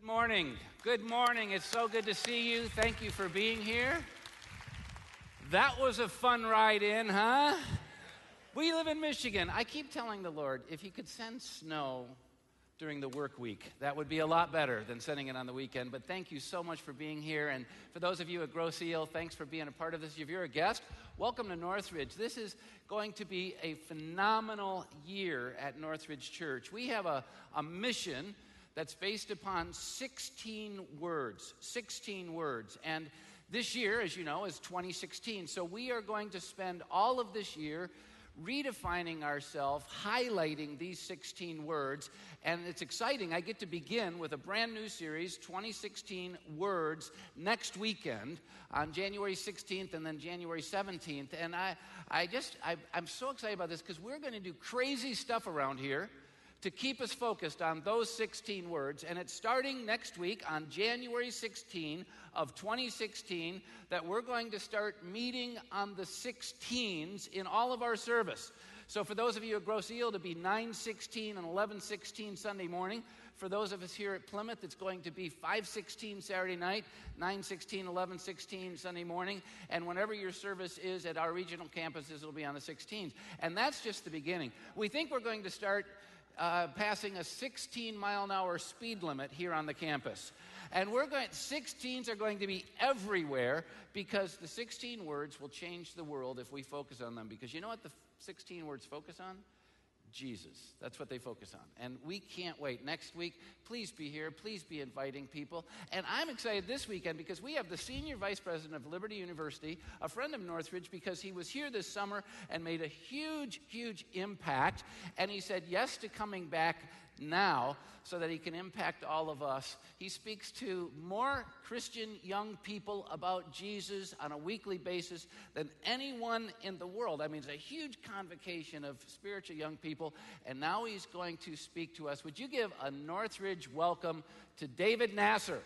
Good morning. Good morning. It's so good to see you. Thank you for being here. That was a fun ride in, huh? We live in Michigan. I keep telling the Lord if He could send snow during the work week, that would be a lot better than sending it on the weekend. But thank you so much for being here. And for those of you at Grosse Ile, thanks for being a part of this. If you're a guest, welcome to Northridge. This is going to be a phenomenal year at Northridge Church. We have a, a mission that's based upon 16 words. 16 words. And this year, as you know, is 2016. So we are going to spend all of this year redefining ourselves, highlighting these 16 words. And it's exciting. I get to begin with a brand new series, 2016 Words, next weekend on January 16th and then January 17th. And I, I just, I, I'm so excited about this because we're going to do crazy stuff around here to keep us focused on those 16 words. And it's starting next week on January 16 of 2016 that we're going to start meeting on the 16s in all of our service. So for those of you at Grosse Ile, to be 916 and 1116 Sunday morning. For those of us here at Plymouth, it's going to be 516 Saturday night, 916, 1116 Sunday morning. And whenever your service is at our regional campuses, it'll be on the 16s. And that's just the beginning. We think we're going to start uh, passing a 16 mile an hour speed limit here on the campus. And we're going, 16s are going to be everywhere because the 16 words will change the world if we focus on them. Because you know what the 16 words focus on? Jesus. That's what they focus on. And we can't wait. Next week, please be here. Please be inviting people. And I'm excited this weekend because we have the senior vice president of Liberty University, a friend of Northridge, because he was here this summer and made a huge, huge impact. And he said yes to coming back now so that he can impact all of us. He speaks to more Christian young people about Jesus on a weekly basis than anyone in the world. I mean, it's a huge convocation of spiritual young people, and now he's going to speak to us. Would you give a Northridge welcome to David Nasser?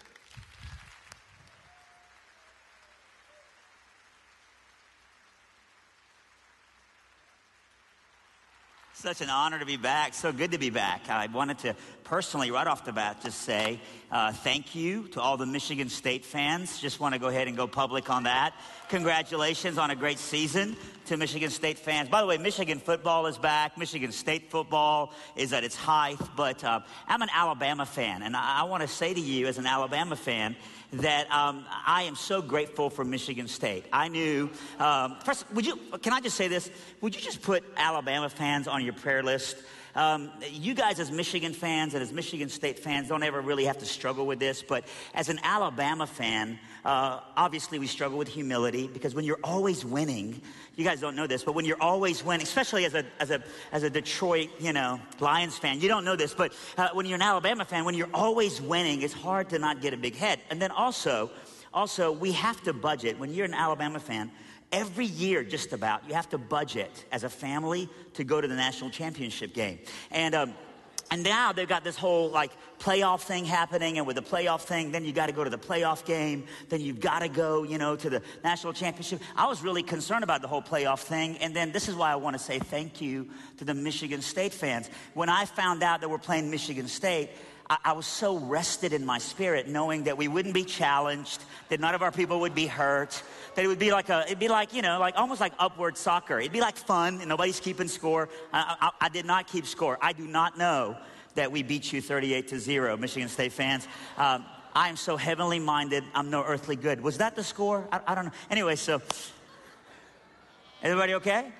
Such an honor to be back. So good to be back. I wanted to personally, right off the bat, just say uh, thank you to all the Michigan State fans. Just want to go ahead and go public on that. Congratulations on a great season to Michigan State fans. By the way, Michigan football is back. Michigan State football is at its height. But uh, I'm an Alabama fan, and I, I want to say to you, as an Alabama fan, that um, I am so grateful for Michigan State. I knew, um, first, would you, can I just say this? Would you just put Alabama fans on your prayer list? Um, you guys, as Michigan fans and as Michigan State fans, don't ever really have to struggle with this. But as an Alabama fan, uh, obviously we struggle with humility because when you're always winning, you guys don't know this, but when you're always winning, especially as a, as a, as a Detroit, you know, Lions fan, you don't know this, but uh, when you're an Alabama fan, when you're always winning, it's hard to not get a big head. And then also, also, we have to budget. When you're an Alabama fan, every year, just about, you have to budget as a family to go to the national championship game. And, um, and now they've got this whole like playoff thing happening, and with the playoff thing, then you got to go to the playoff game, then you've got to go, you know, to the national championship. I was really concerned about the whole playoff thing, and then this is why I want to say thank you to the Michigan State fans. When I found out that we're playing Michigan State, I, I was so rested in my spirit knowing that we wouldn't be challenged, that none of our people would be hurt, that it would be like a, it'd be like, you know, like almost like upward soccer. It'd be like fun and nobody's keeping score. I, I, I did not keep score. I do not know that we beat you 38 to 0, Michigan State fans. Um, I am so heavenly minded, I'm no earthly good. Was that the score? I, I don't know. Anyway, so, everybody okay?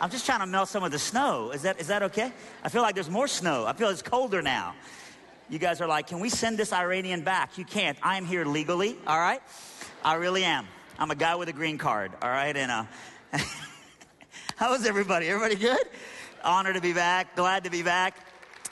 I'm just trying to melt some of the snow. Is that, is that okay? I feel like there's more snow. I feel it's colder now. You guys are like, can we send this Iranian back? You can't. I am here legally, all right? I really am. I'm a guy with a green card, all right? And uh, how is everybody? Everybody good? Honor to be back. Glad to be back.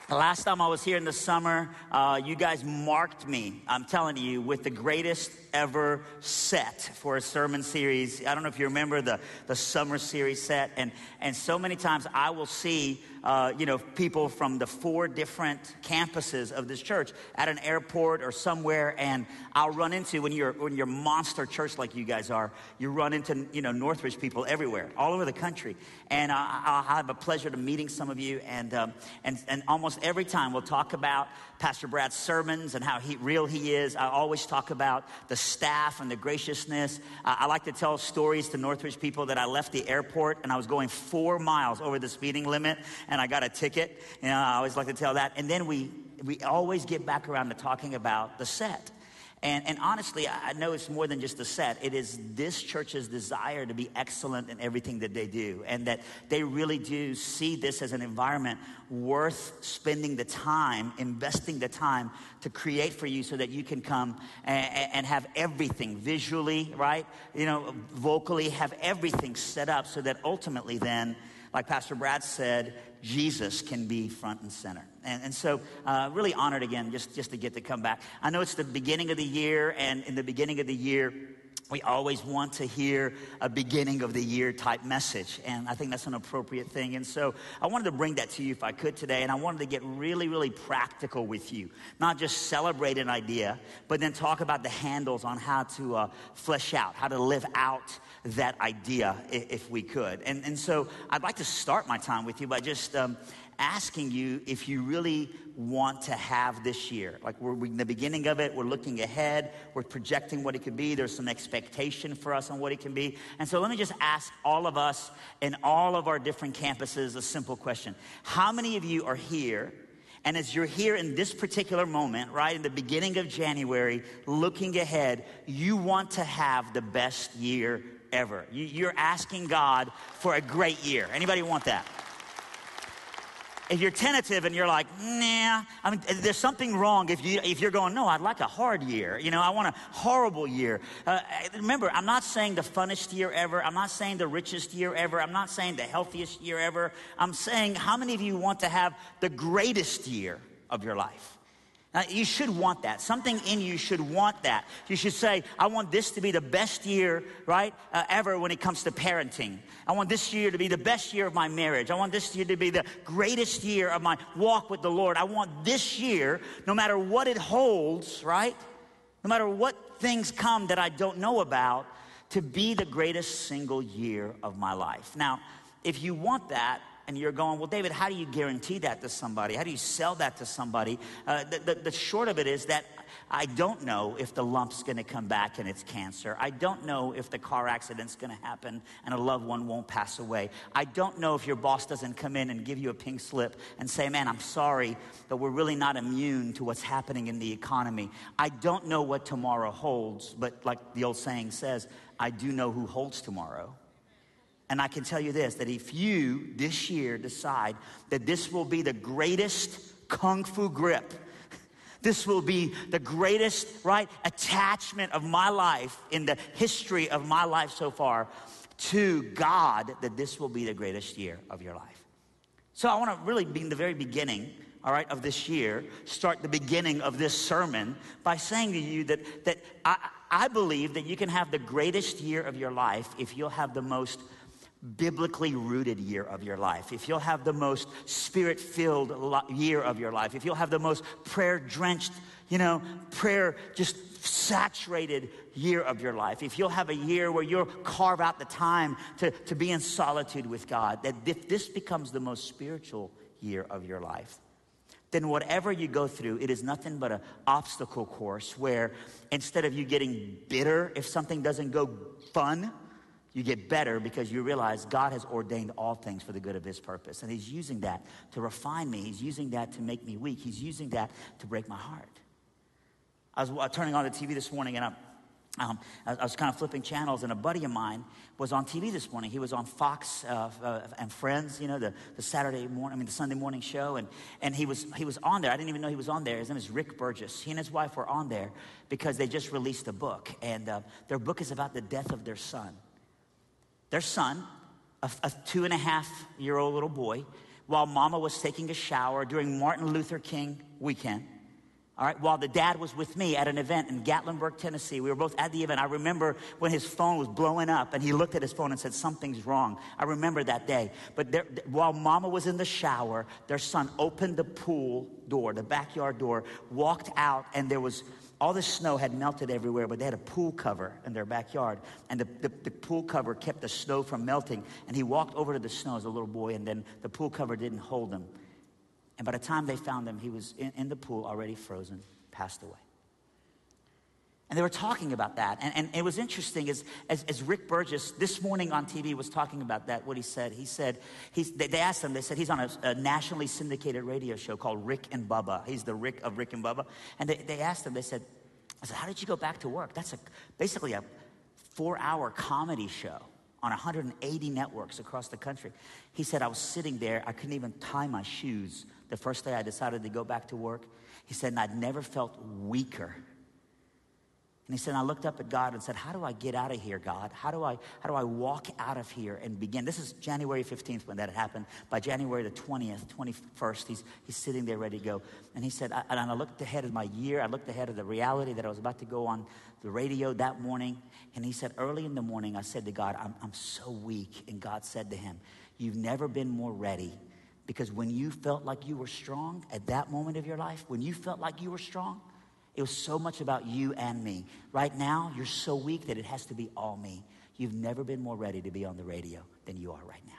Last time I was here in the summer, uh, you guys marked me, I'm telling you, with the greatest ever set for a sermon series. I don't know if you remember the, the summer series set. And, and so many times I will see, uh, you know, people from the four different campuses of this church at an airport or somewhere. And I'll run into, when you're, when you're monster church like you guys are, you run into, you know, Northridge people everywhere, all over the country. And I, I'll have a pleasure to meeting some of you. And, um, and, and almost every time we'll talk about Pastor Brad's sermons and how he, real he is. I always talk about the staff and the graciousness. Uh, I like to tell stories to Northridge people that I left the airport and I was going four miles over the speeding limit and I got a ticket. You know, I always like to tell that. And then we, we always get back around to talking about the set and, and honestly, I know it's more than just a set. It is this church's desire to be excellent in everything that they do, and that they really do see this as an environment worth spending the time, investing the time to create for you so that you can come and, and have everything visually, right? You know, vocally, have everything set up so that ultimately then like Pastor Brad said, Jesus can be front and center. And, and so, uh, really honored again just, just to get to come back. I know it's the beginning of the year, and in the beginning of the year, we always want to hear a beginning of the year type message. And I think that's an appropriate thing. And so I wanted to bring that to you if I could today. And I wanted to get really, really practical with you. Not just celebrate an idea, but then talk about the handles on how to uh, flesh out, how to live out that idea if we could. And, and so I'd like to start my time with you by just um, asking you if you really want to have this year. Like we're, in the beginning of it, we're looking ahead, we're projecting what it could be. There's some expectation for us on what it can be. And so let me just ask all of us in all of our different campuses a simple question How many of you are here? And as you're here in this particular moment, right, in the beginning of January, looking ahead, you want to have the best year ever. You're asking God for a great year. Anybody want that? If you're tentative and you're like, nah, I mean, there's something wrong if, you, if you're going, no, I'd like a hard year. You know, I want a horrible year. Uh, remember, I'm not saying the funnest year ever. I'm not saying the richest year ever. I'm not saying the healthiest year ever. I'm saying, how many of you want to have the greatest year of your life? Now, you should want that. Something in you should want that. You should say, I want this to be the best year, right, uh, ever when it comes to parenting. I want this year to be the best year of my marriage. I want this year to be the greatest year of my walk with the Lord. I want this year, no matter what it holds, right, no matter what things come that I don't know about, to be the greatest single year of my life. Now, if you want that, and you're going, well, David, how do you guarantee that to somebody? How do you sell that to somebody? Uh, the, the, the short of it is that I don't know if the lump's gonna come back and it's cancer. I don't know if the car accident's gonna happen and a loved one won't pass away. I don't know if your boss doesn't come in and give you a pink slip and say, man, I'm sorry, but we're really not immune to what's happening in the economy. I don't know what tomorrow holds, but like the old saying says, I do know who holds tomorrow. And I can tell you this that if you this year decide that this will be the greatest kung fu grip, this will be the greatest, right, attachment of my life in the history of my life so far to God, that this will be the greatest year of your life. So I want to really be in the very beginning all right, of this year, start the beginning of this sermon by saying to you that, that I, I believe that you can have the greatest year of your life if you'll have the most biblically rooted year of your life, if you'll have the most spirit filled year of your life, if you'll have the most prayer drenched, you know, prayer just saturated year of your life, if you'll have a year where you'll carve out the time to, to be in solitude with God, that if this becomes the most spiritual year of your life, then whatever you go through, it is nothing but an obstacle course where instead of you getting bitter if something doesn't go fun, you get better because you realize God has ordained all things for the good of His purpose. And He's using that to refine me. He's using that to make me weak. He's using that to break my heart. I was turning on the TV this morning and I, um, I was kind of flipping channels, and a buddy of mine was on TV this morning. He was on Fox uh, uh, and Friends, you know, the, the Saturday morning, I mean, the Sunday morning show, and, and he, was, he was on there. I didn't even know he was on there. His name is Rick Burgess. He and his wife were on there because they just released a book, and uh, their book is about the death of their son their son, a, a two and a half year old little boy, while mama was taking a shower during Martin Luther King weekend. All right, while the dad was with me at an event in Gatlinburg, Tennessee, we were both at the event. I remember when his phone was blowing up and he looked at his phone and said, Something's wrong. I remember that day. But there, while mama was in the shower, their son opened the pool door, the backyard door, walked out, and there was all the snow had melted everywhere, but they had a pool cover in their backyard. And the, the, the, pool cover kept the snow from melting. And he walked over to the snow as a little boy, and then the pool cover didn't hold him. And by the time they found him, he was in, in the pool, already frozen, passed away. And they were talking about that. And, and it was interesting as, as, as, Rick Burgess this morning on TV was talking about that, what he said. He said, he's, they, they asked him, they said he's on a, a, nationally syndicated radio show called Rick and Bubba. He's the Rick of Rick and Bubba. And they, they asked him, they said, I said, how did you go back to work? That's a, basically a four hour comedy show on 180 networks across the country. He said, I was sitting there, I couldn't even tie my shoes the first day I decided to go back to work. He said, and I'd never felt weaker and he said, I looked up at God and said, How do I get out of here, God? How do I, how do I walk out of here and begin? This is January 15th when that happened. By January the 20th, 21st, he's, he's sitting there ready to go. And he said, I, And I looked ahead of my year. I looked ahead of the reality that I was about to go on the radio that morning. And he said, Early in the morning, I said to God, I'm, I'm so weak. And God said to him, You've never been more ready. Because when you felt like you were strong at that moment of your life, when you felt like you were strong, it was so much about you and me. Right now, you're so weak that it has to be all me. You've never been more ready to be on the radio than you are right now.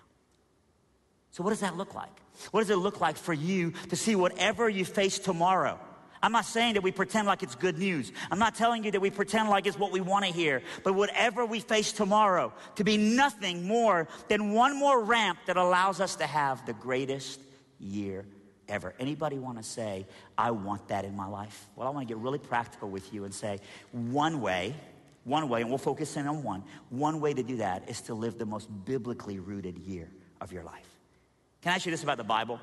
So, what does that look like? What does it look like for you to see whatever you face tomorrow? I'm not saying that we pretend like it's good news. I'm not telling you that we pretend like it's what we want to hear. But whatever we face tomorrow, to be nothing more than one more ramp that allows us to have the greatest year ever. Anybody want to say, I want that in my life? Well, I want to get really practical with you and say, one way, one way, and we'll focus in on one, one way to do that is to live the most biblically rooted year of your life. Can I ask you this about the Bible?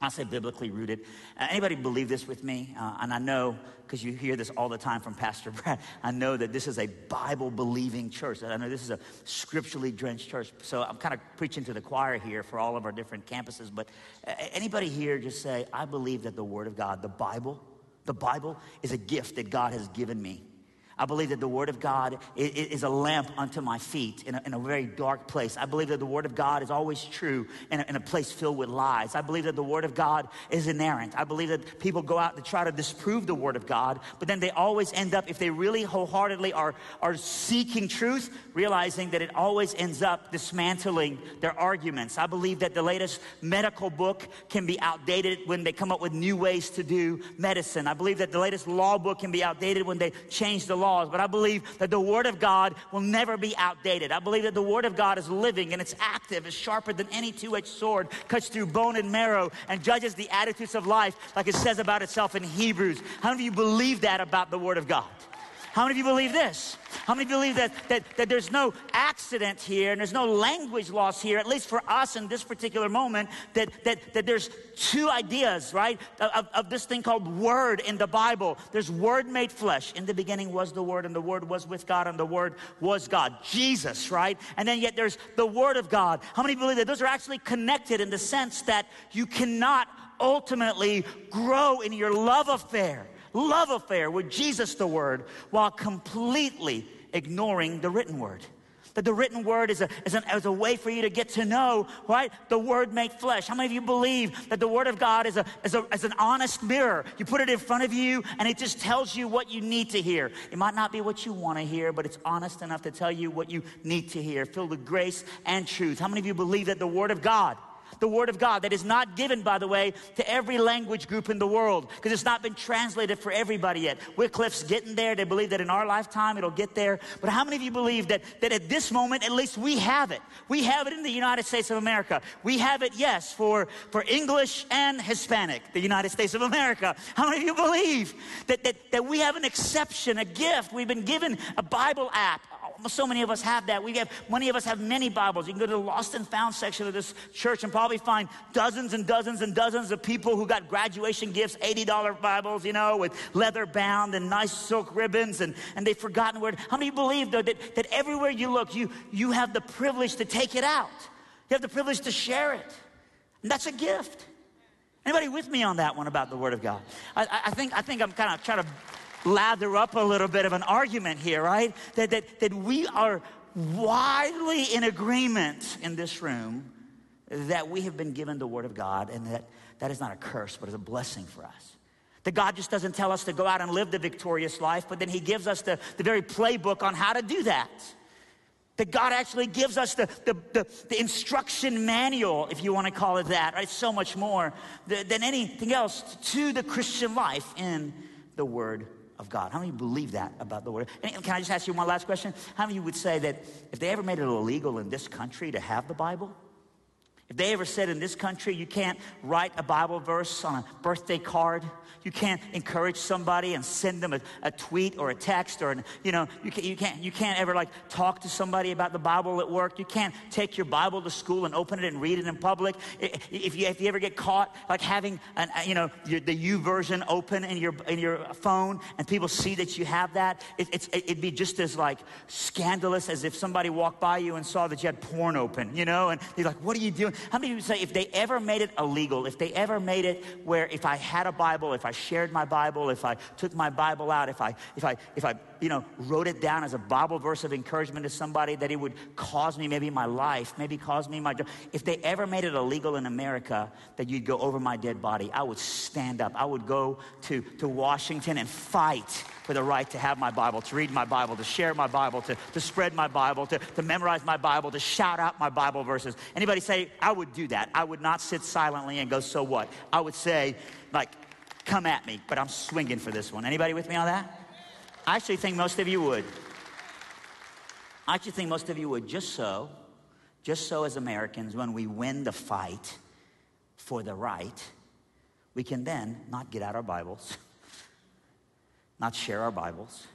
I say biblically rooted. Uh, anybody believe this with me? Uh, and I know, because you hear this all the time from Pastor Brad, I know that this is a Bible believing church. I know this is a scripturally drenched church. So I'm kind of preaching to the choir here for all of our different campuses. But uh, anybody here just say, I believe that the Word of God, the Bible, the Bible is a gift that God has given me. I believe that the Word of God is a lamp unto my feet in a, in a very dark place. I believe that the Word of God is always true in a, in a, place filled with lies. I believe that the Word of God is inerrant. I believe that people go out to try to disprove the Word of God, but then they always end up, if they really wholeheartedly are, are seeking truth, realizing that it always ends up dismantling their arguments. I believe that the latest medical book can be outdated when they come up with new ways to do medicine. I believe that the latest law book can be outdated when they change the law laws, but I believe that the Word of God will never be outdated. I believe that the Word of God is living and it's active, it's sharper than any two edged sword, cuts through bone and marrow, and judges the attitudes of life like it says about itself in Hebrews. How many of you believe that about the Word of God? How many of you believe this? How many believe that, that, that there's no accident here and there's no language loss here, at least for us in this particular moment, that, that, that there's two ideas, right, of, of this thing called word in the Bible. There's word made flesh. In the beginning was the word, and the word was with God, and the word was God. Jesus, right? And then yet there's the word of God. How many believe that those are actually connected in the sense that you cannot ultimately grow in your love affair love affair with Jesus, the Word, while completely ignoring the written word. That the written word is a, is, an, is a way for you to get to know, right? The word made flesh. How many of you believe that the word of God is, a, is, a, is an honest mirror? You put it in front of you and it just tells you what you need to hear. It might not be what you want to hear, but it's honest enough to tell you what you need to hear, filled with grace and truth. How many of you believe that the word of God the Word of God that is not given, by the way, to every language group in the world because it's not been translated for everybody yet. Wycliffe's getting there. They believe that in our lifetime it'll get there. But how many of you believe that, that at this moment, at least we have it? We have it in the United States of America. We have it, yes, for, for English and Hispanic, the United States of America. How many of you believe that, that, that we have an exception, a gift? We've been given a Bible app, so many of us have that. We have, many of us have many Bibles. You can go to the lost and found section of this church and probably find dozens and dozens and dozens of people who got graduation gifts, $80 Bibles, you know, with leather bound and nice silk ribbons, and, and they've forgotten where. How many believe, though, that, that everywhere you look, you, you have the privilege to take it out? You have the privilege to share it. And that's a gift. Anybody with me on that one about the Word of God? I, I think, I think I'm kind of trying to lather up a little bit of an argument here, right? That, that, that we are widely in agreement in this room that we have been given the Word of God and that that is not a curse, but is a blessing for us. That God just doesn't tell us to go out and live the victorious life, but then He gives us the, the very playbook on how to do that. That God actually gives us the, the, the, the instruction manual, if you want to call it that, right? So much more than anything else to the Christian life in the Word of God. How many believe that about the Word? And can I just ask you one last question? How many would say that if they ever made it illegal in this country to have the Bible, if they ever said in this country you can't write a Bible verse on a birthday card, you can't encourage somebody and send them a, a tweet or a text or, an, you know, you, can, you, can't, you can't ever like talk to somebody about the Bible at work. You can't take your Bible to school and open it and read it in public. If you, if you ever get caught like having, an, you know, your, the YouVersion open in your, in your phone and people see that you have that, it, it's, it'd be just as like scandalous as if somebody walked by you and saw that you had porn open, you know, and they're like, what are you doing? How many of you say if they ever made it illegal, if they ever made it where if I had a Bible, if I shared my Bible, if I took my Bible out, if I, if I, if I, you know, wrote it down as a Bible verse of encouragement to somebody, that it would cause me maybe my life, maybe cause me my job. If they ever made it illegal in America that you'd go over my dead body, I would stand up. I would go to, to Washington and fight for the right to have my Bible, to read my Bible, to share my Bible, to, to spread my Bible, to, to memorize my Bible, to shout out my Bible verses. Anybody say, I would do that? I would not sit silently and go, so what? I would say, like, come at me, but I'm swinging for this one. Anybody with me on that? I actually think most of you would. I actually think most of you would, just so, just so as Americans, when we win the fight for the right, we can then not get out our Bibles, not share our Bibles,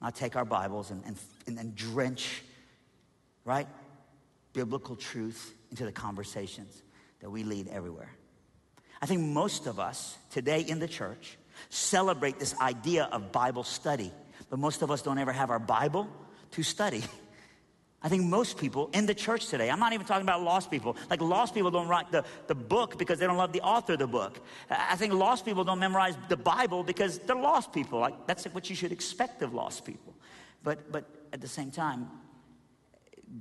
not take our Bibles and, and, and drench, right, biblical truth into the conversations that we lead everywhere. I think most of us today in the church celebrate this idea of Bible study, but most of us don't ever have our Bible to study. I think most people in the church today, I'm not even talking about lost people. Like lost people don't write the, the book because they don't love the author of the book. I think lost people don't memorize the Bible because they're lost people. Like that's what you should expect of lost people. But but at the same time,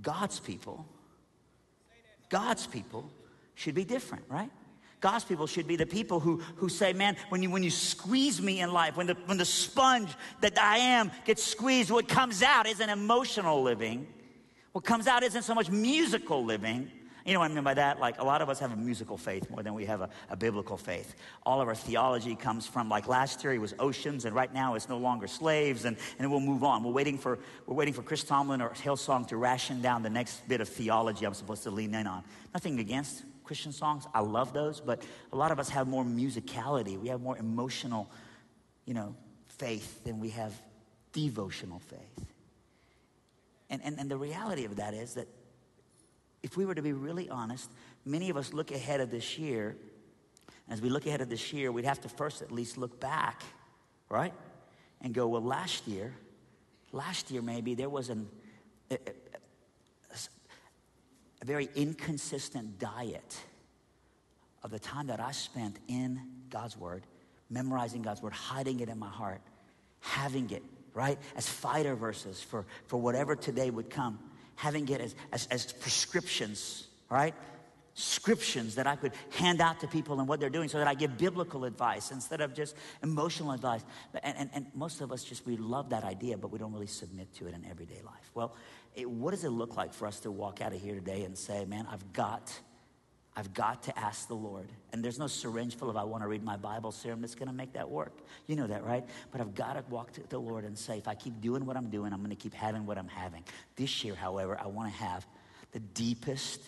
God's people, God's people should be different, right? God's people should be the people who, who say, man, when you, when you squeeze me in life, when the, when the sponge that I am gets squeezed, what comes out isn't emotional living. What comes out isn't so much musical living. You know what I mean by that? Like a lot of us have a musical faith more than we have a, a, biblical faith. All of our theology comes from like last year it was oceans, and right now it's no longer slaves, and, and we'll move on. We're waiting for we're waiting for Chris Tomlin or Hillsong to ration down the next bit of theology I'm supposed to lean in on. Nothing against Christian songs. I love those, but a lot of us have more musicality. We have more emotional, you know, faith than we have devotional faith. And, and, and the reality of that is that if we were to be really honest, many of us look ahead of this year. As we look ahead of this year, we'd have to first at least look back, right? And go, well, last year, last year maybe there was an, a very inconsistent diet of the time that I spent in God's Word, memorizing God's Word, hiding it in my heart, having it, right, as fighter verses for, for whatever today would come, having it as, as, as prescriptions, right? Scriptions that I could hand out to people and what they're doing so that I give biblical advice instead of just emotional advice. And, and, and most of us just, we love that idea, but we don't really submit to it in everyday life. Well, it, what does it look like for us to walk out of here today and say, man, I've got, I've got to ask the Lord. And there's no syringe full of I want to read my Bible serum that's going to make that work. You know that, right? But I've got to walk to the Lord and say, if I keep doing what I'm doing, I'm going to keep having what I'm having. This year, however, I want to have the deepest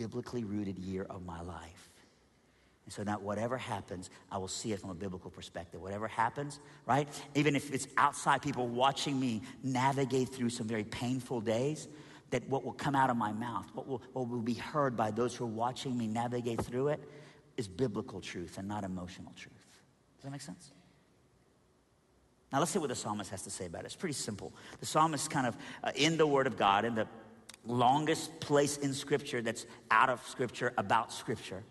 biblically rooted year of my life. And so now, whatever happens, I will see it from a biblical perspective. Whatever happens, right? Even if it's outside people watching me navigate through some very painful days, that what will come out of my mouth, what will, what will be heard by those who are watching me navigate through it, is biblical truth and not emotional truth. Does that make sense? Now, let's see what the psalmist has to say about it. It's pretty simple. The psalmist kind of uh, in the Word of God, in the longest place in Scripture that's out of Scripture, about Scripture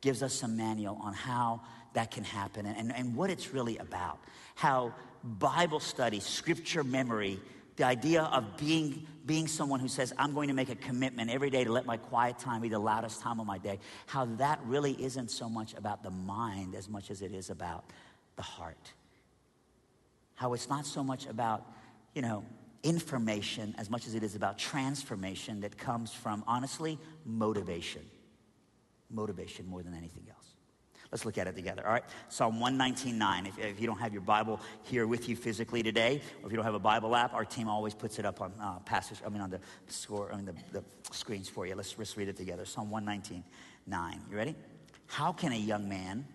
gives us some manual on how that can happen and, and what it's really about. How Bible study, scripture memory, the idea of being, being someone who says, I'm going to make a commitment every day to let my quiet time be the loudest time of my day, how that really isn't so much about the mind as much as it is about the heart. How it's not so much about, you know, information as much as it is about transformation that comes from, honestly, motivation. Motivation more than anything else. Let's look at it together, all right? Psalm 119.9. If, if you don't have your Bible here with you physically today, or if you don't have a Bible app, our team always puts it up on uh, passage, I mean on the score, I mean the, the screens for you. Let's, let's read it together. Psalm 119.9. You ready? How can a young man,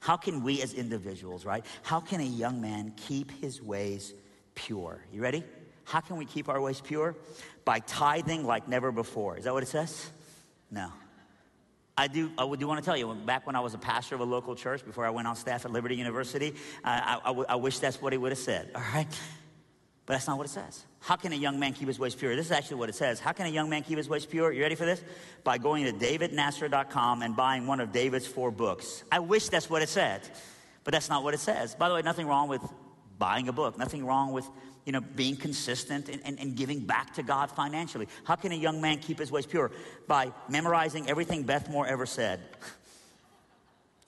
how can we as individuals, right? How can a young man keep his ways pure? You ready? How can we keep our ways pure? By tithing like never before. Is that what it says? No. I do, I would do want to tell you, back when I was a pastor of a local church, before I went on staff at Liberty University, I, I, I wish that's what he would have said, all right? But that's not what it says. How can a young man keep his ways pure? This is actually what it says. How can a young man keep his ways pure? You ready for this? By going to davidnasser.com and buying one of David's four books. I wish that's what it said, but that's not what it says. By the way, nothing wrong with buying a book, nothing wrong with you know, being consistent and, and, and, giving back to God financially. How can a young man keep his ways pure? By memorizing everything Beth Moore ever said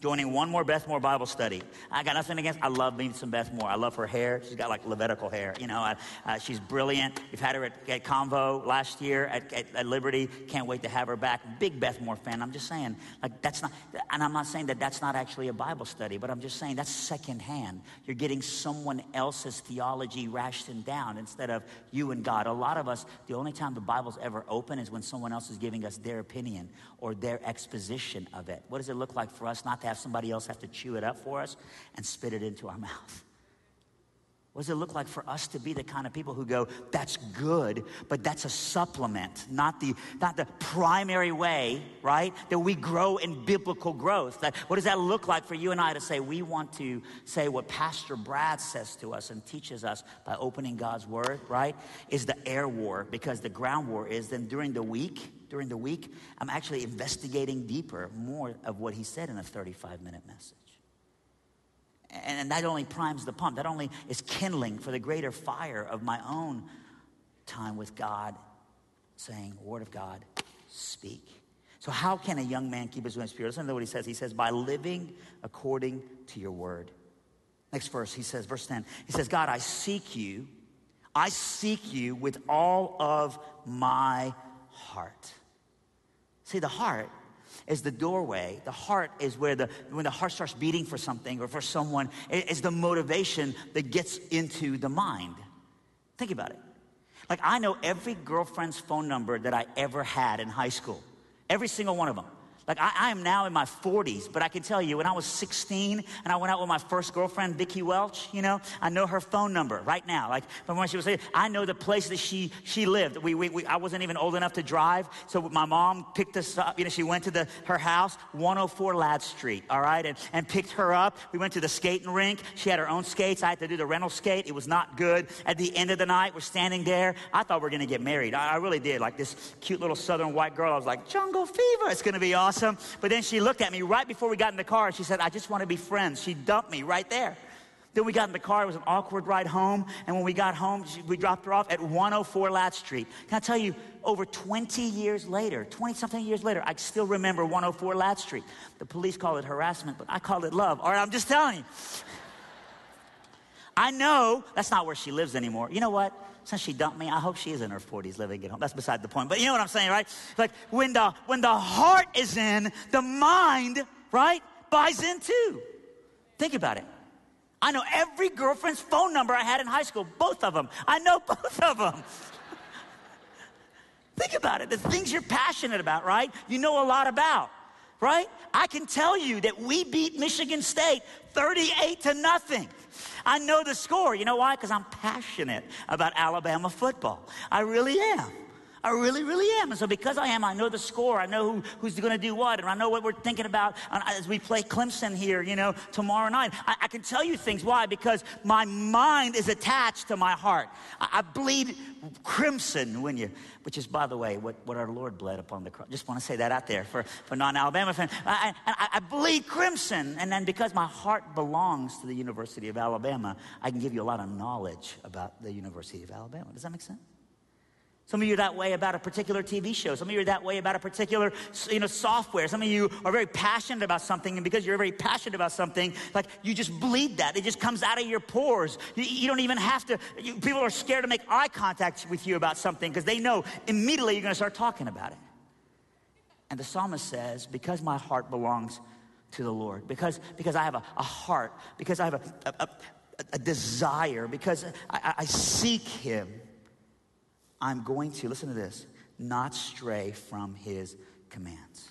joining one more Beth Moore Bible study. I got nothing against, I love me some Beth Moore. I love her hair. She's got like Levitical hair, you know. I, uh, she's brilliant. We've had her at, at Convo last year at, at, at, Liberty. Can't wait to have her back. Big Beth Moore fan. I'm just saying, like, that's not, and I'm not saying that that's not actually a Bible study, but I'm just saying that's secondhand. You're getting someone else's theology rationed down instead of you and God. A lot of us, the only time the Bible's ever open is when someone else is giving us their opinion or their exposition of it. What does it look like for us not to have somebody else have to chew it up for us and spit it into our mouth? What does it look like for us to be the kind of people who go, that's good, but that's a supplement, not the, not the primary way, right? That we grow in biblical growth. That, what does that look like for you and I to say, we want to say what Pastor Brad says to us and teaches us by opening God's word, right? Is the air war, because the ground war is then during the week, during the week, I'm actually investigating deeper more of what he said in a 35 minute message. And that only primes the pump. That only is kindling for the greater fire of my own time with God, saying, Word of God, speak. So, how can a young man keep his in spirit? Listen to what he says. He says, by living according to your word. Next verse, he says, verse 10, he says, God, I seek you. I seek you with all of my heart. See, the heart is the doorway. The heart is where the when the heart starts beating for something or for someone, is the motivation that gets into the mind. Think about it. Like I know every girlfriend's phone number that I ever had in high school. Every single one of them. Like I, I, am now in my 40s, but I can tell you when I was 16 and I went out with my first girlfriend, Vicki Welch, you know, I know her phone number right now. Like from when she was, saying, I know the place that she she lived. We, we, we, I wasn't even old enough to drive, so my mom picked us up. You know, she went to the her house, 104 Ladd Street, all right, and, and picked her up. We went to the skating rink. She had her own skates. I had to do the rental skate. It was not good. At the end of the night, we're standing there. I thought we are gonna get married. I, I really did. Like this cute little southern white girl. I was like, jungle fever. It's gonna be awesome awesome. But then she looked at me right before we got in the car. She said, I just want to be friends. She dumped me right there. Then we got in the car. It was an awkward ride home. And when we got home, we dropped her off at 104 Ladd Street. Can I tell you, over 20 years later, 20 something years later, I still remember 104 Ladd Street. The police call it harassment, but I call it love. All right, I'm just telling you. I know that's not where she lives anymore. You know what? Since she dumped me, I hope she is in her 40s living at home. That's beside the point. But you know what I'm saying, right? Like when the when the heart is in, the mind, right, buys in too. Think about it. I know every girlfriend's phone number I had in high school, both of them. I know both of them. Think about it. The things you're passionate about, right? You know a lot about, right? I can tell you that we beat Michigan State 38 to nothing. I know the score. You know why? Because I'm passionate about Alabama football. I really am. I really, really am. And so because I am, I know the score. I know who, who's going to do what. And I know what we're thinking about uh, as we play Clemson here, you know, tomorrow night. I, I can tell you things. Why? Because my mind is attached to my heart. I, I bleed crimson when you, which is, by the way, what, what our Lord bled upon the cross. Just want to say that out there for, for non-Alabama fans. I, I, I bleed crimson. And then because my heart belongs to the University of Alabama, I can give you a lot of knowledge about the University of Alabama. Does that make sense? Some of you are that way about a particular TV show. Some of you are that way about a particular, you know, software. Some of you are very passionate about something, and because you're very passionate about something, like you just bleed that. It just comes out of your pores. You, you don't even have to. You, people are scared to make eye contact with you about something because they know immediately you're going to start talking about it. And the psalmist says, "Because my heart belongs to the Lord, because because I have a, a heart, because I have a, a, a desire, because I, I seek Him." I'm going to, listen to this, not stray from his commands.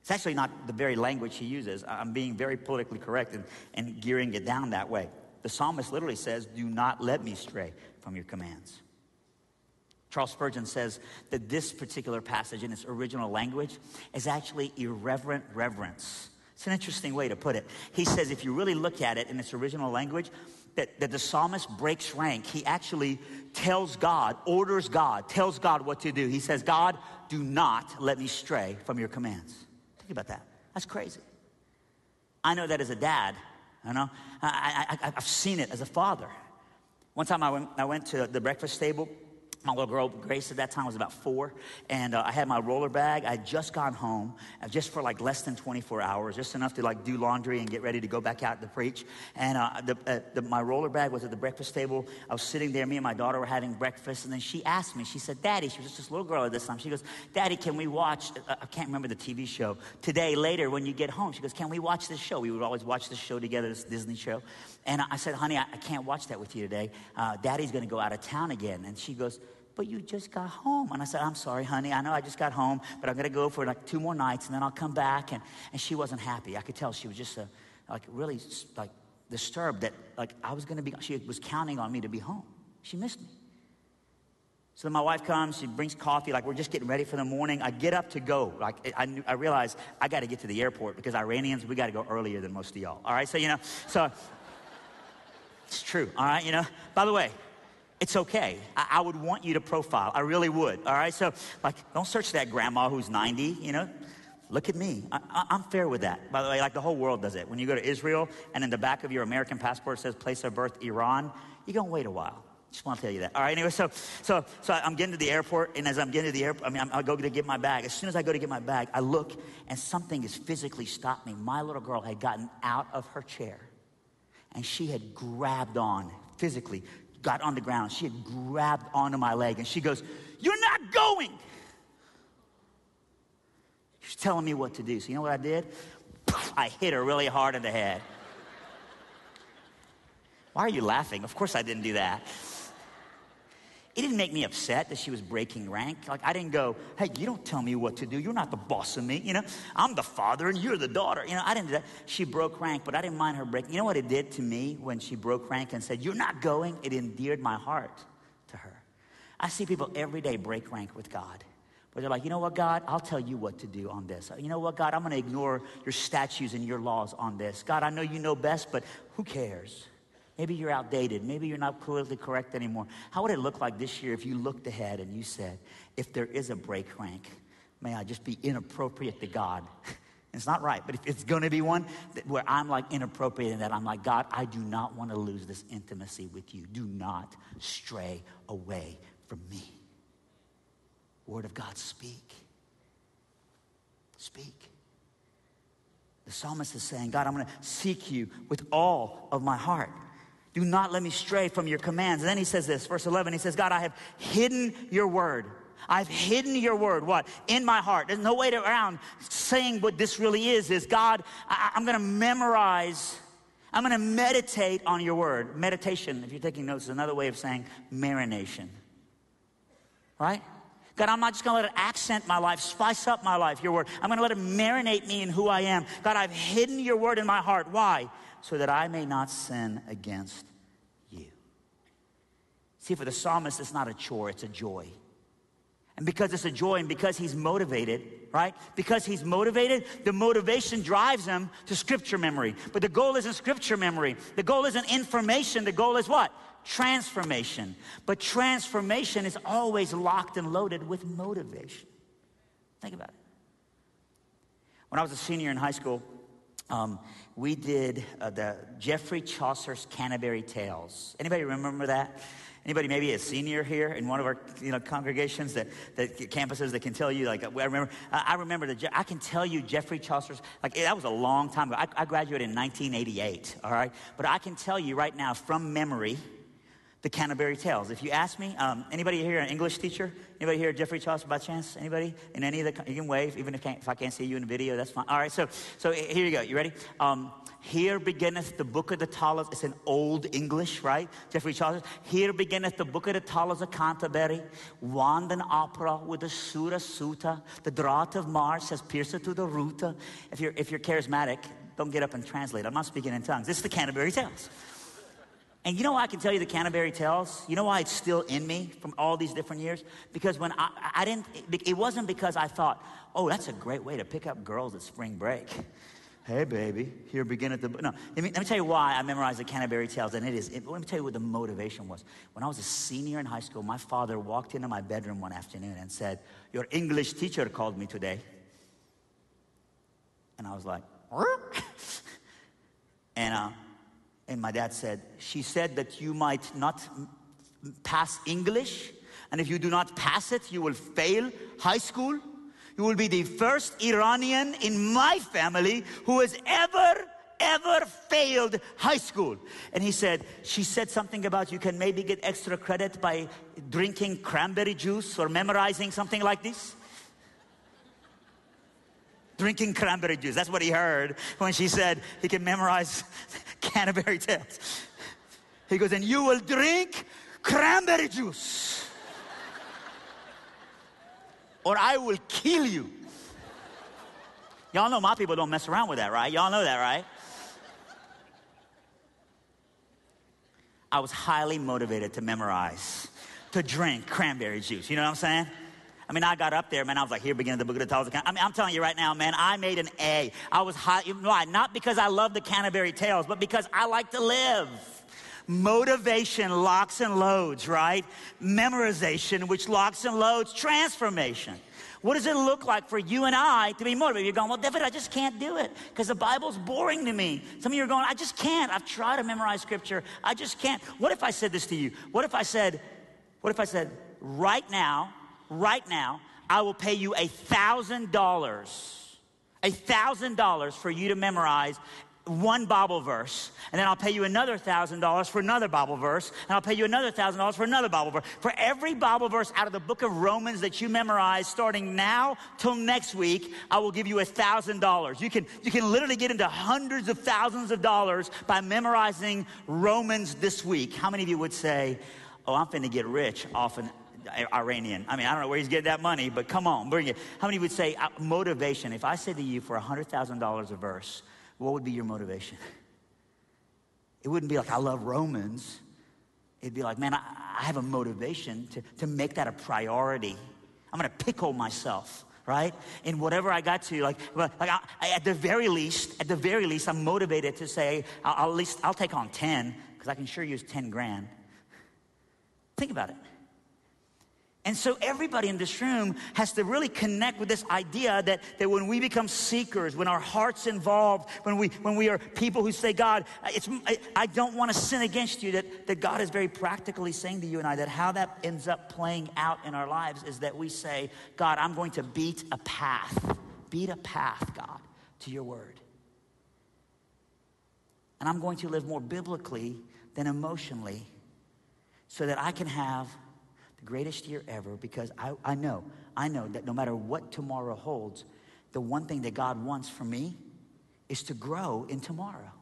It's actually not the very language he uses. I'm being very politically correct and, and gearing it down that way. The psalmist literally says, Do not let me stray from your commands. Charles Spurgeon says that this particular passage in its original language is actually irreverent reverence. It's an interesting way to put it. He says, if you really look at it in its original language, that, that the psalmist breaks rank. He actually tells God, orders God, tells God what to do. He says, God, do not let me stray from your commands. Think about that. That's crazy. I know that as a dad. You know, I, I, I've seen it as a father. One time I went, I went to the breakfast table my little girl Grace at that time was about four, and uh, I had my roller bag. I had just gone home, uh, just for like less than 24 hours, just enough to like do laundry and get ready to go back out to preach. And uh, the, uh, the, my roller bag was at the breakfast table. I was sitting there. Me and my daughter were having breakfast, and then she asked me. She said, "Daddy," she was just this little girl at this time. She goes, "Daddy, can we watch?" Uh, I can't remember the TV show today. Later, when you get home, she goes, "Can we watch this show?" We would always watch this show together, this Disney show. And I said, "Honey, I, I can't watch that with you today. Daddy's going to go out of town again." And she goes but you just got home. And I said, I'm sorry, honey. I know I just got home, but I'm going to go for like two more nights and then I'll come back. And, and she wasn't happy. I could tell she was just a, uh, like really like disturbed that like I was going to be, she was counting on me to be home. She missed me. So then my wife comes, she brings coffee, like we're just getting ready for the morning. I get up to go. Like I, knew, I realize I got to get to the airport because Iranians, we got to go earlier than most of y'all. All right, so you know, so it's true. All right, you know. By the way, it's okay. I, I, would want you to profile. I really would. All right. So, like, don't search that grandma who's 90, you know. Look at me. I, am fair with that. By the way, like the whole world does it. When you go to Israel and in the back of your American passport says place of birth Iran, you're going to wait a while. Just want to tell you that. All right. Anyway, so so so I'm getting to the airport, and as I'm getting to the airport, I mean, I'm, I go to get my bag. As soon as I go to get my bag, I look, and something has physically stopped me. My little girl had gotten out of her chair, and she had grabbed on physically got on the ground. She had grabbed onto my leg and she goes, You're not going. She's telling me what to do. So, you know what I did? I hit her really hard in the head. Why are you laughing? Of course I didn't do that. It didn't make me upset that she was breaking rank. Like, I didn't go, hey, you don't tell me what to do. You're not the boss of me. You know, I'm the father and you're the daughter. You know, I didn't do that. She broke rank, but I didn't mind her breaking. You know what it did to me when she broke rank and said, you're not going? It endeared my heart to her. I see people every day break rank with God. But they're like, you know what, God? I'll tell you what to do on this. You know what, God? I'm going to ignore your statutes and your laws on this. God, I know you know best, but who cares? Maybe you're outdated. Maybe you're not politically correct anymore. How would it look like this year if you looked ahead and you said, if there is a break rank, may I just be inappropriate to God? it's not right, but if it's going to be one where I'm like inappropriate in that I'm like, God, I do not want to lose this intimacy with you. Do not stray away from me. Word of God, speak. Speak. The psalmist is saying, God, I'm going to seek you with all of my heart. Do not let me stray from your commands. And then he says this, verse 11, he says, God, I have hidden your word. I've hidden your word, what? In my heart. There's no way around saying what this really is, is God, I, am going to memorize, I'm going to meditate on your word. Meditation, if you're taking notes, is another way of saying marination. Right? God, I'm not just going to let it accent my life, spice up my life, your word. I'm going to let it marinate me in who I am. God, I've hidden your word in my heart. Why? So that I may not sin against you. See, for the psalmist, it's not a chore, it's a joy. And because it's a joy and because he's motivated, right? Because he's motivated, the motivation drives him to scripture memory. But the goal isn't scripture memory. The goal isn't information. The goal is what? Transformation. But transformation is always locked and loaded with motivation. Think about it. When I was a senior in high school, um, we did uh, the Geoffrey Chaucer's Canterbury Tales. Anybody remember that? Anybody maybe a senior here in one of our you know congregations that, that campuses that can tell you like I remember I remember the I can tell you Geoffrey Chaucer's like that was a long time ago. I, I graduated in 1988. All right, but I can tell you right now from memory the Canterbury Tales. If you ask me, um, anybody here an English teacher? Anybody here Geoffrey Chaucer by chance? Anybody in any of the? You can wave, even if, if I can't see you in the video. That's fine. All right, so so here you go. You ready? Um, here beginneth the book of the Talas. It's in Old English, right? Geoffrey Chaucer. Here beginneth the book of the Talas of Canterbury. Wanden opera with the Sura Suta. The draught of Mars has pierced to the ruta. If you're if you're charismatic, don't get up and translate. I'm not speaking in tongues. This is the Canterbury Tales. And you know why I can tell you the Canterbury Tales? You know why it's still in me from all these different years? Because when I, I didn't, it wasn't because I thought, oh, that's a great way to pick up girls at spring break. Hey, baby, here begin at the. No, let me, let me tell you why I memorized the Canterbury Tales, and it is. It, let me tell you what the motivation was. When I was a senior in high school, my father walked into my bedroom one afternoon and said, Your English teacher called me today. And I was like, and uh, and my dad said, She said that you might not pass English, and if you do not pass it, you will fail high school. You will be the first Iranian in my family who has ever, ever failed high school. And he said, She said something about you can maybe get extra credit by drinking cranberry juice or memorizing something like this drinking cranberry juice. That's what he heard when she said he can memorize Canterbury Tales. He goes, and you will drink cranberry juice. or I will kill you. Y'all know my people don't mess around with that, right? Y'all know that, right? I was highly motivated to memorize, to drink cranberry juice. You know what I'm saying? I mean, I got up there, man. I was like, here beginning the book of the Tales. I mean, I'm telling you right now, man, I made an A. I was high. Why? Not because I love the Canterbury Tales, but because I like to live. Motivation locks and loads, right? Memorization, which locks and loads transformation. What does it look like for you and I to be motivated? You're going, well, David, I just can't do it because the Bible's boring to me. Some of you are going, I just can't. I've tried to memorize scripture. I just can't. What if I said this to you? What if I said, what if I said, right now, right now, I will pay you a thousand dollars, a thousand dollars for you to memorize one Bible verse, and then I'll pay you another thousand dollars for another Bible verse, and I'll pay you another thousand dollars for another Bible verse. For every Bible verse out of the book of Romans that you memorize, starting now till next week, I will give you a thousand dollars. You can you can literally get into hundreds of thousands of dollars by memorizing Romans this week. How many of you would say, "Oh, I'm finna get rich off an Iranian. I mean, I don't know where he's getting that money, but come on, bring it. How many would say uh, motivation? If I said to you for $100,000 a verse, what would be your motivation? It wouldn't be like, I love Romans. It'd be like, man, I, I have a motivation to, to make that a priority. I'm going to pickle myself right? In whatever I got to, like, like I, I, at the very least, at the very least, I'm motivated to say, I'll, I'll at least, I'll take on 10, because I can sure use 10 grand. Think about it. And so everybody in this room has to really connect with this idea that, that when we become seekers, when our heart's involved, when we, when we are people who say, God, it's, I, I don't want to sin against you, that, that God is very practically saying to you and I that how that ends up playing out in our lives is that we say, God, I'm going to beat a path, beat a path, God, to your word. And I'm going to live more biblically than emotionally so that I can have the greatest year ever because I, I know, I know that no matter what tomorrow holds, the one thing that God wants for me is to grow in tomorrow.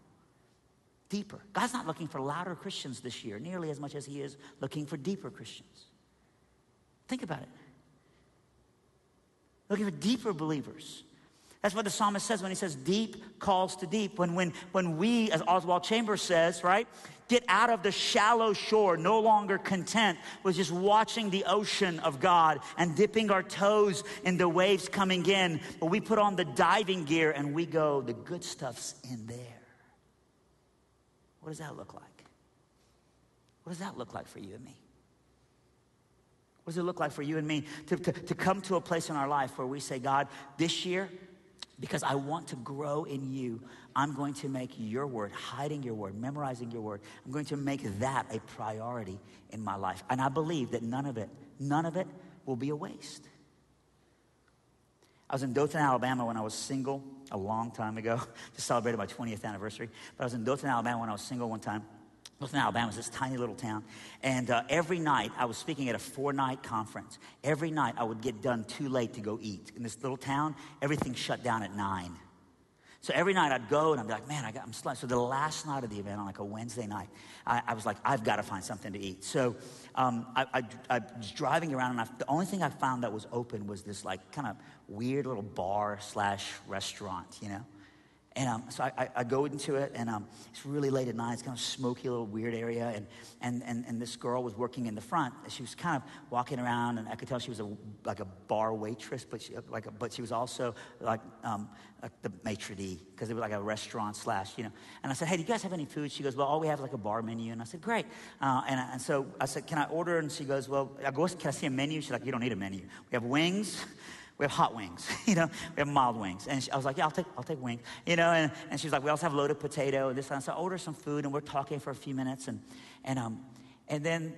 Deeper. God's not looking for louder Christians this year nearly as much as He is looking for deeper Christians. Think about it. Looking for deeper believers. That's what the psalmist says when he says deep calls to deep. When, when, when we, as Oswald Chambers says, right, get out of the shallow shore, no longer content with just watching the ocean of God and dipping our toes in the waves coming in. But we put on the diving gear and we go, the good stuff's in there. What does that look like? What does that look like for you and me? What does it look like for you and me to, to, to come to a place in our life where we say, God, this year, because I want to grow in you, I'm going to make your word, hiding your word, memorizing your word, I'm going to make that a priority in my life. And I believe that none of it, none of it will be a waste. I was in Dothan, Alabama when I was single a long time ago. Just celebrated my 20th anniversary. But I was in Dothan, Alabama when I was single one time. Dothan, Alabama is this tiny little town. And uh, every night, I was speaking at a four night conference. Every night, I would get done too late to go eat. In this little town, everything shut down at nine. So every night I'd go and I'd be like, man, I got, I'm. So the last night of the event, on like a Wednesday night, I, I was like, I've got to find something to eat. So um, I, I, I, was driving around and I, the only thing I found that was open was this like kind of weird little bar slash restaurant, you know? And um, so I, I, go into it, and um, it's really late at night. It's kind of smoky, little weird area. And, and, and, and this girl was working in the front. She was kind of walking around, and I could tell she was a, like a bar waitress, but she, like a, but she was also like, um, like the maitre d' because it was like a restaurant slash, you know. And I said, hey, do you guys have any food? She goes, well, all we have is like a bar menu. And I said, great. Uh, and, and so I said, can I order? And she goes, well, I go, can I see a menu? She's like, you don't need a menu. We have wings we have hot wings, you know, we have mild wings. And she, I was like, yeah, I'll take, I'll take wings, you know, and, and she was like, we also have loaded potato and this and so I ordered some food and we're talking for a few minutes and, and, um, and then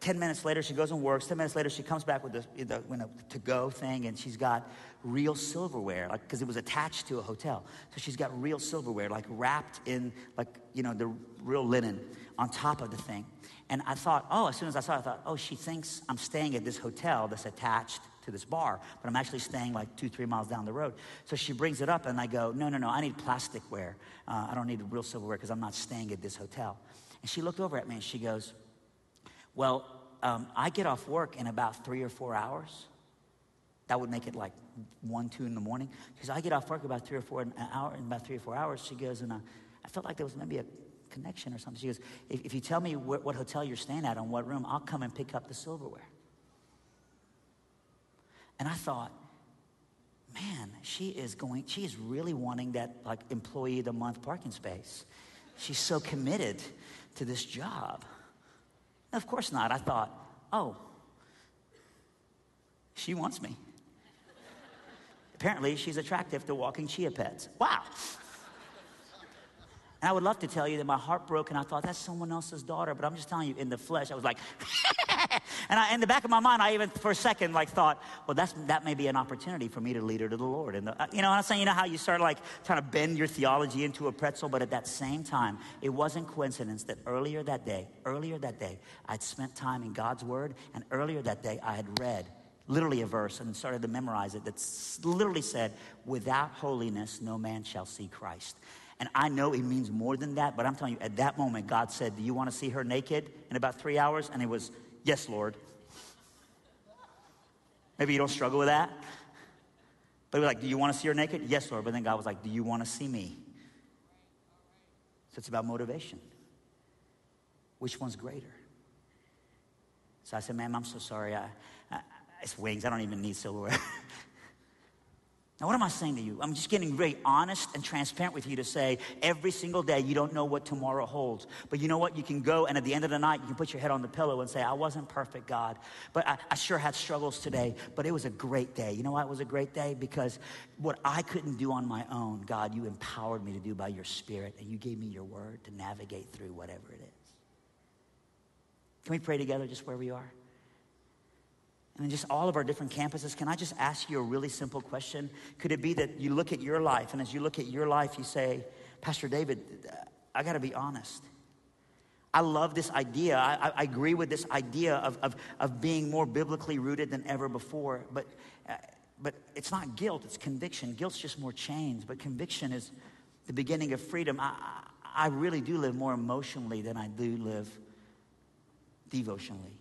10 minutes later, she goes and works. 10 minutes later, she comes back with the, the you know, to-go thing, and she's got real silverware, like, because it was attached to a hotel. So she's got real silverware, like wrapped in, like, you know, the real linen on top of the thing. And I thought, oh, as soon as I saw it, I thought, oh, she thinks I'm staying at this hotel that's attached to this bar, but I'm actually staying like two, three miles down the road. So she brings it up, and I go, no, no, no, I need plasticware. Uh, I don't need real silverware because I'm not staying at this hotel. And she looked over at me and she goes, well, um, I get off work in about three or four hours. That would make it like one, two in the morning. Because I get off work about three or four an hour in about three or four hours. She goes, and uh, I felt like there was maybe a connection or something. She goes, if, if you tell me wh- what hotel you're staying at on what room, I'll come and pick up the silverware. And I thought, man, she is going, she is really wanting that like employee of the month parking space. She's so committed to this job. of course not. I thought, oh, she wants me. Apparently, she's attractive to walking chia pets. Wow. And I would love to tell you that my heart broke and I thought that's someone else's daughter, but I'm just telling you, in the flesh, I was like, and I, in the back of my mind, I even for a second like thought, well, that's, that may be an opportunity for me to lead her to the Lord. And the, uh, you know, I'm saying, you know how you start like trying to bend your theology into a pretzel, but at that same time, it wasn't coincidence that earlier that day, earlier that day, I'd spent time in God's Word, and earlier that day, I had read literally a verse and started to memorize it that literally said, Without holiness, no man shall see Christ. And I know it means more than that, but I'm telling you, at that moment, God said, Do you want to see her naked in about three hours? And it was, Yes, Lord. Maybe you don't struggle with that. But he was like, Do you want to see her naked? Yes, Lord. But then God was like, Do you want to see me? So it's about motivation. Which one's greater? So I said, Ma'am, I'm so sorry. I, I, it's wings. I don't even need silverware. Now, what am I saying to you? I'm just getting very honest and transparent with you to say every single day you don't know what tomorrow holds. But you know what? You can go and at the end of the night, you can put your head on the pillow and say, I wasn't perfect, God, but I, I sure had struggles today, but it was a great day. You know why it was a great day? Because what I couldn't do on my own, God, you empowered me to do by your spirit, and you gave me your word to navigate through whatever it is. Can we pray together just where we are? And just all of our different campuses, can I just ask you a really simple question? Could it be that you look at your life, and as you look at your life, you say, Pastor David, I got to be honest. I love this idea. I, I, agree with this idea of, of, of being more biblically rooted than ever before. But, uh, but it's not guilt, it's conviction. Guilt's just more chains, but conviction is the beginning of freedom. I, I really do live more emotionally than I do live devotionally.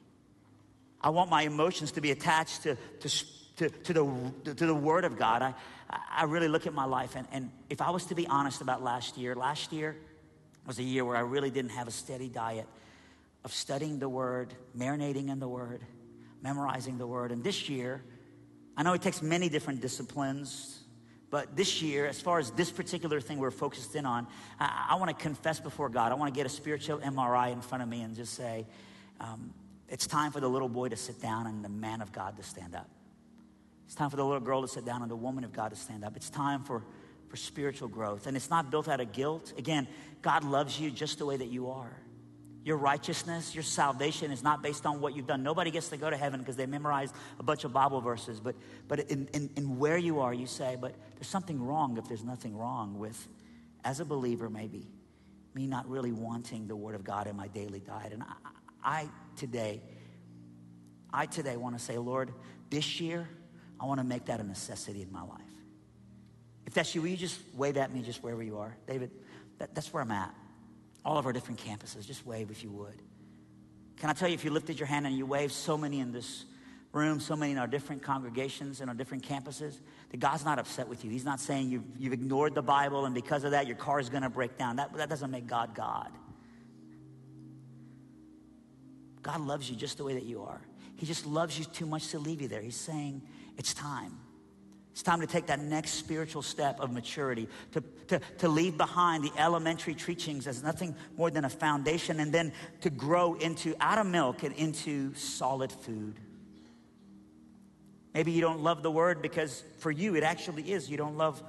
I want my emotions to be attached to, to, to, to the, to the Word of God. I, I really look at my life, and, and if I was to be honest about last year, last year was a year where I really didn't have a steady diet of studying the Word, marinating in the Word, memorizing the Word. And this year, I know it takes many different disciplines, but this year, as far as this particular thing we're focused in on, I, I want to confess before God. I want to get a spiritual MRI in front of me and just say, um, it's time for the little boy to sit down and the man of God to stand up. It's time for the little girl to sit down and the woman of God to stand up. It's time for, for spiritual growth. And it's not built out of guilt. Again, God loves you just the way that you are. Your righteousness, your salvation is not based on what you've done. Nobody gets to go to heaven because they memorized a bunch of Bible verses. But, but in, in, in where you are, you say, but there's something wrong if there's nothing wrong with, as a believer, maybe, me not really wanting the Word of God in my daily diet. And I, I today, I today want to say, Lord, this year, I want to make that a necessity in my life. If that's you, will you just wave at me just wherever you are? David, that, that's where I'm at all of our different campuses. Just wave if you would. Can I tell you, if you lifted your hand and you waved, so many in this room, so many in our different congregations and our different campuses, that God's not upset with you. He's not saying you've, you've ignored the Bible and because of that, your car is going to break down. That, that doesn't make God God. God loves you just the way that you are. He just loves you too much to leave you there. He's saying, it's time. It's time to take that next spiritual step of maturity, to, to, to leave behind the elementary teachings as nothing more than a foundation, and then to grow into out of milk and into solid food. Maybe you don't love the word because for you it actually is. You don't love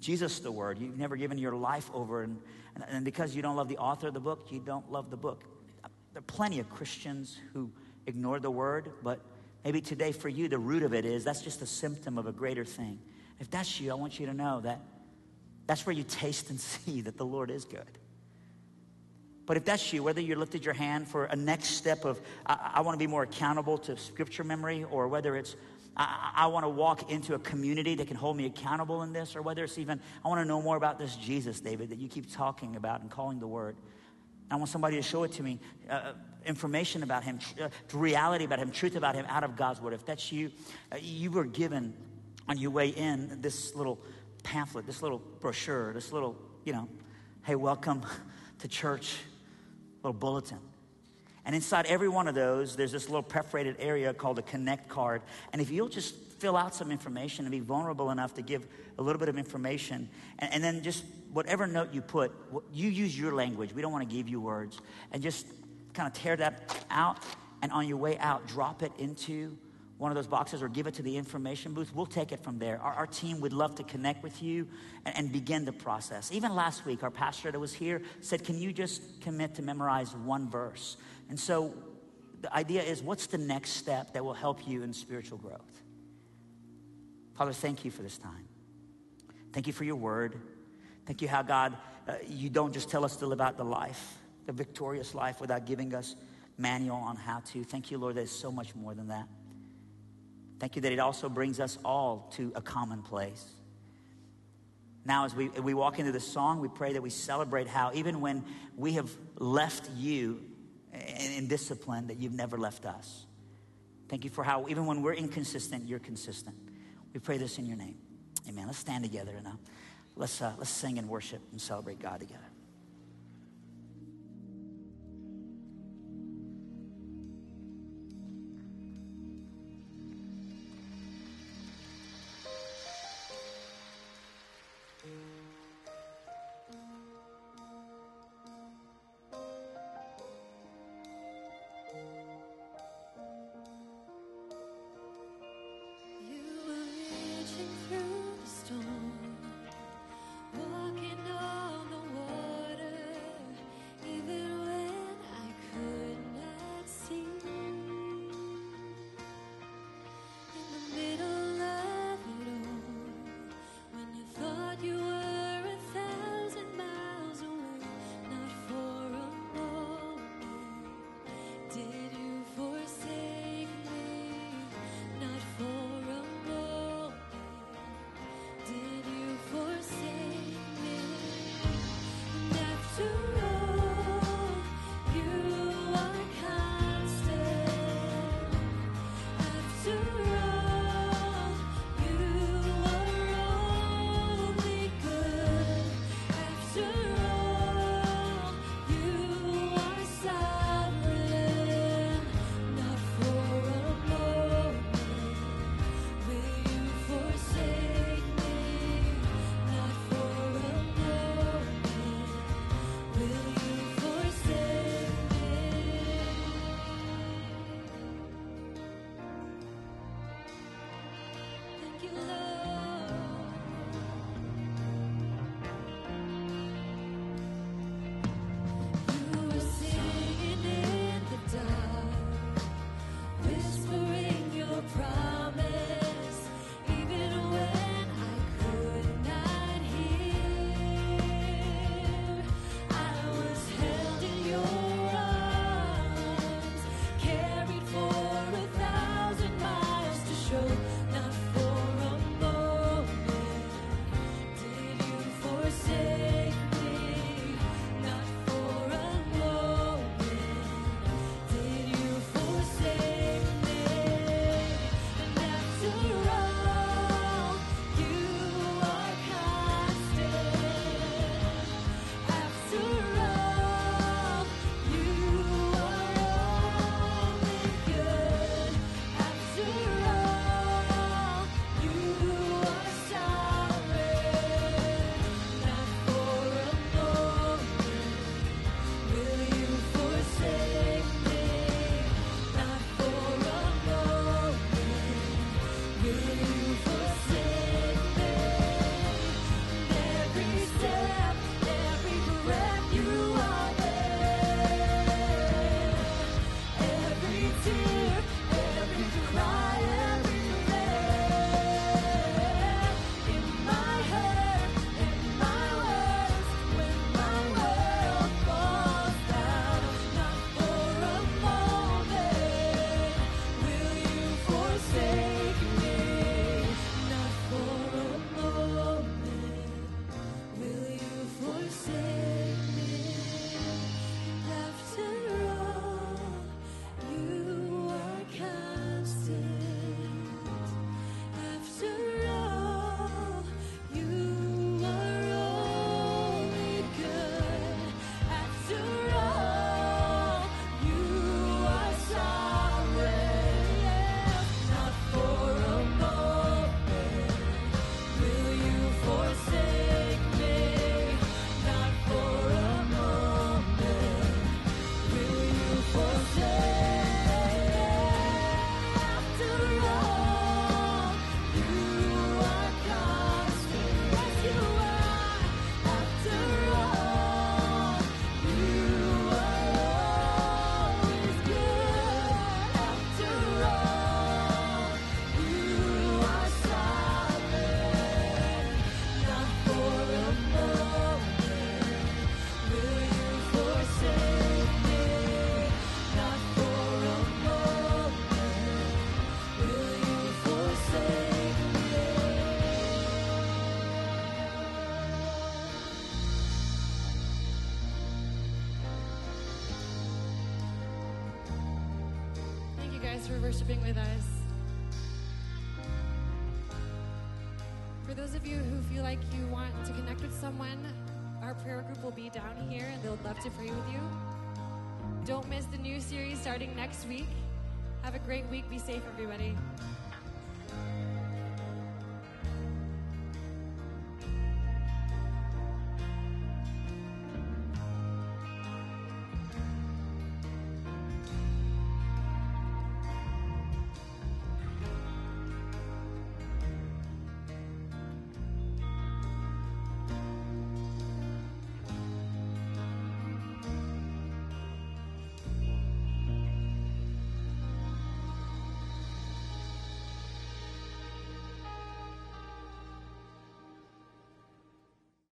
Jesus, the word. You've never given your life over, and, and, because you don't love the author of the book, you don't love the book. There are plenty of Christians who ignore the word, but Maybe today for you, the root of it is that's just a symptom of a greater thing. If that's you, I want you to know that that's where you taste and see that the Lord is good. But if that's you, whether you lifted your hand for a next step of, I, I want to be more accountable to scripture memory, or whether it's, I, I want to walk into a community that can hold me accountable in this, or whether it's even, I want to know more about this Jesus, David, that you keep talking about and calling the word. I want somebody to show it to me. Uh, information about him, uh, reality about him, truth about him out of God's word. If that's you, uh, you were given on your way in this little pamphlet, this little brochure, this little, you know, hey, welcome to church, little bulletin. And inside every one of those, there's this little perforated area called a connect card. And if you'll just fill out some information and be vulnerable enough to give a little bit of information, and, and then just whatever note you put, you use your language. We don't want to give you words. And just kind of tear that out, and on your way out, drop it into one of those boxes or give it to the information booth. We'll take it from there. Our, our team would love to connect with you and, and, begin the process. Even last week, our pastor that was here said, Can you just commit to memorize one verse? And so the idea is what's the next step that will help you in spiritual growth? Father, thank you for this time. Thank you for your word. Thank you how, God, uh, you don't just tell us to live out the life the victorious life without giving us manual on how to. Thank you, Lord, there's so much more than that. Thank you that it also brings us all to a common place. Now, as we, we walk into the song, we pray that we celebrate how, even when we have left you in, in discipline, that you've never left us. Thank you for how, even when we're inconsistent, you're consistent. We pray this in your name. Amen. Let's stand together uh, let's, uh, let's sing and worship and celebrate God together. Worshiping with us. For those of you who feel like you want to connect with someone, our prayer group will be down here and they'll love to pray with you. Don't miss the new series starting next week. Have a great week. Be safe, everybody.